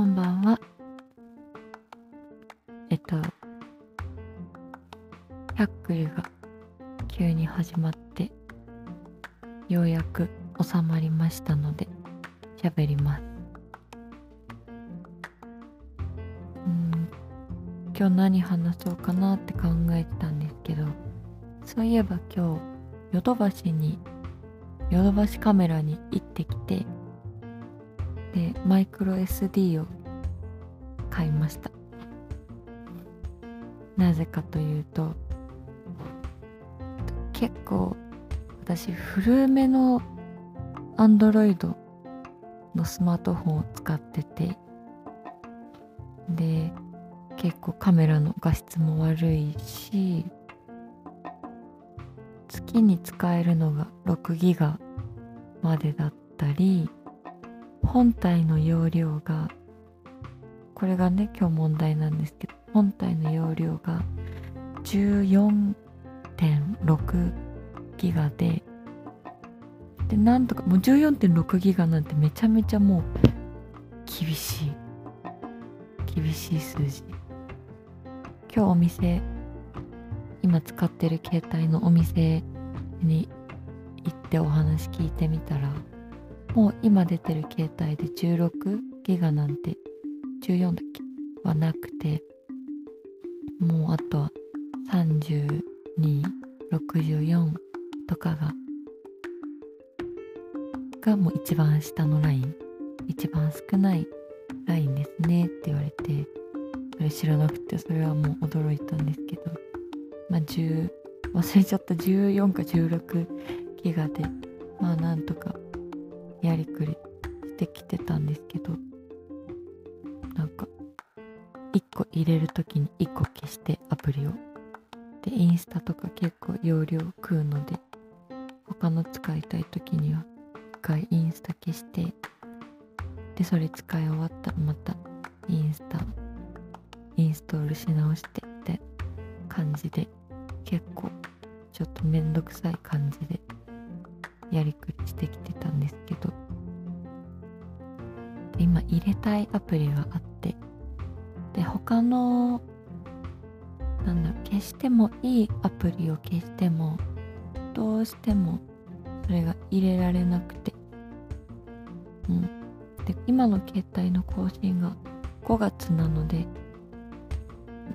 こんばんは。えっと、100クリが急に始まって、ようやく収まりましたので、喋ります。うん、今日何話そうかなって考えてたんですけど、そういえば今日、ヨドバシに、ヨドバシカメラに行ってきて、でマイクロ SD を買いました。なぜかというと結構私古めの Android のスマートフォンを使っててで結構カメラの画質も悪いし月に使えるのが6ギガまでだったり本体の容量がこれがね今日問題なんですけど本体の容量が14.6ギガででなんとかもう14.6ギガなんてめちゃめちゃもう厳しい。厳しい数字。今日お店今使ってる携帯のお店に行ってお話聞いてみたらもう今出てる携帯で16ギガなんて14だっけ？はなくてもうあとは3264とかががもう一番下のライン。一番少ないラインですねって言われてそれ知らなくてそれはもう驚いたんですけど。まあ10忘れちゃった。14か16ギガでまあなんとかやりくりしてきてたんですけどなんか1個入れる時に1個消してアプリを。でインスタとか結構容量食うので他の使いたい時には1回インスタ消してでそれ使い終わったらまたインスタインストールし直してって感じで結構ちょっとめんどくさい感じでやりくりしてきてたんですけど今入れたいアプリがあって。で他のなんだろ消してもいいアプリを消してもどうしてもそれが入れられなくて。うん。で今の携帯の更新が5月なので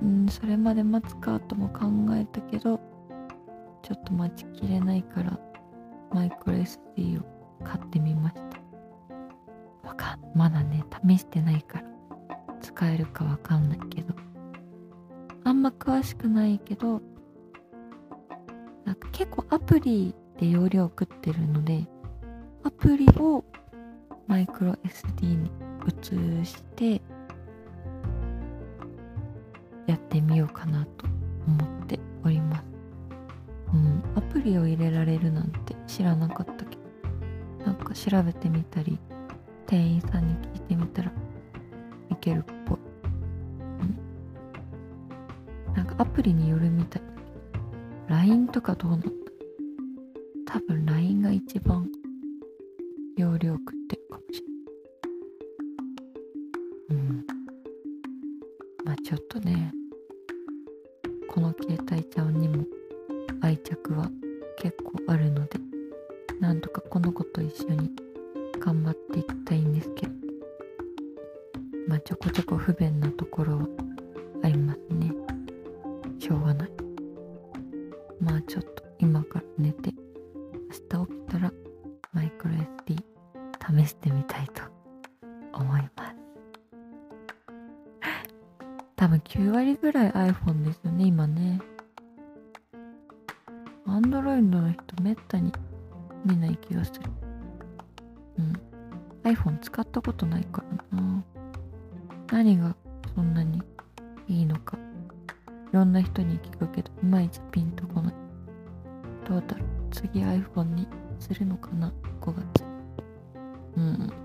うんそれまで待つかとも考えたけどちょっと待ちきれないからマイクロ SD を買ってみました。か、まだね、試してないから使えるかわかんないけど。あんま詳しくないけど、なんか結構アプリで容量を食ってるので、アプリをマイクロ SD に移してやってみようかなと思っております。うん、アプリを入れられるなんて知らなかったけどなんか調べてみたり店員さんに聞いてみたらいけるっぽい、うん、なんかアプリによるみたい。LINE とかどうなんだ？多分 LINE が一番容量食ってるかもしれない。うん。まあちょっとねこの携帯ちゃんにも愛着は結構あるのでなんとかこの子と一緒に頑張っていきたいんですけどまあちょこちょこ不便なところはありますね。しょうがない。まあちょっと今から寝て明日起きたらマイクロ SD 試してみたいと思います。多分9割ぐらい iPhone ですよね今ね。アンドロイドの人めったに見ない気がする。うん。iPhone 使ったことないからな。何がそんなにいいのか。いろんな人に聞くけど、いまいちピンとこない。どうだろう。次 iPhone にするのかな ?5 月。うん。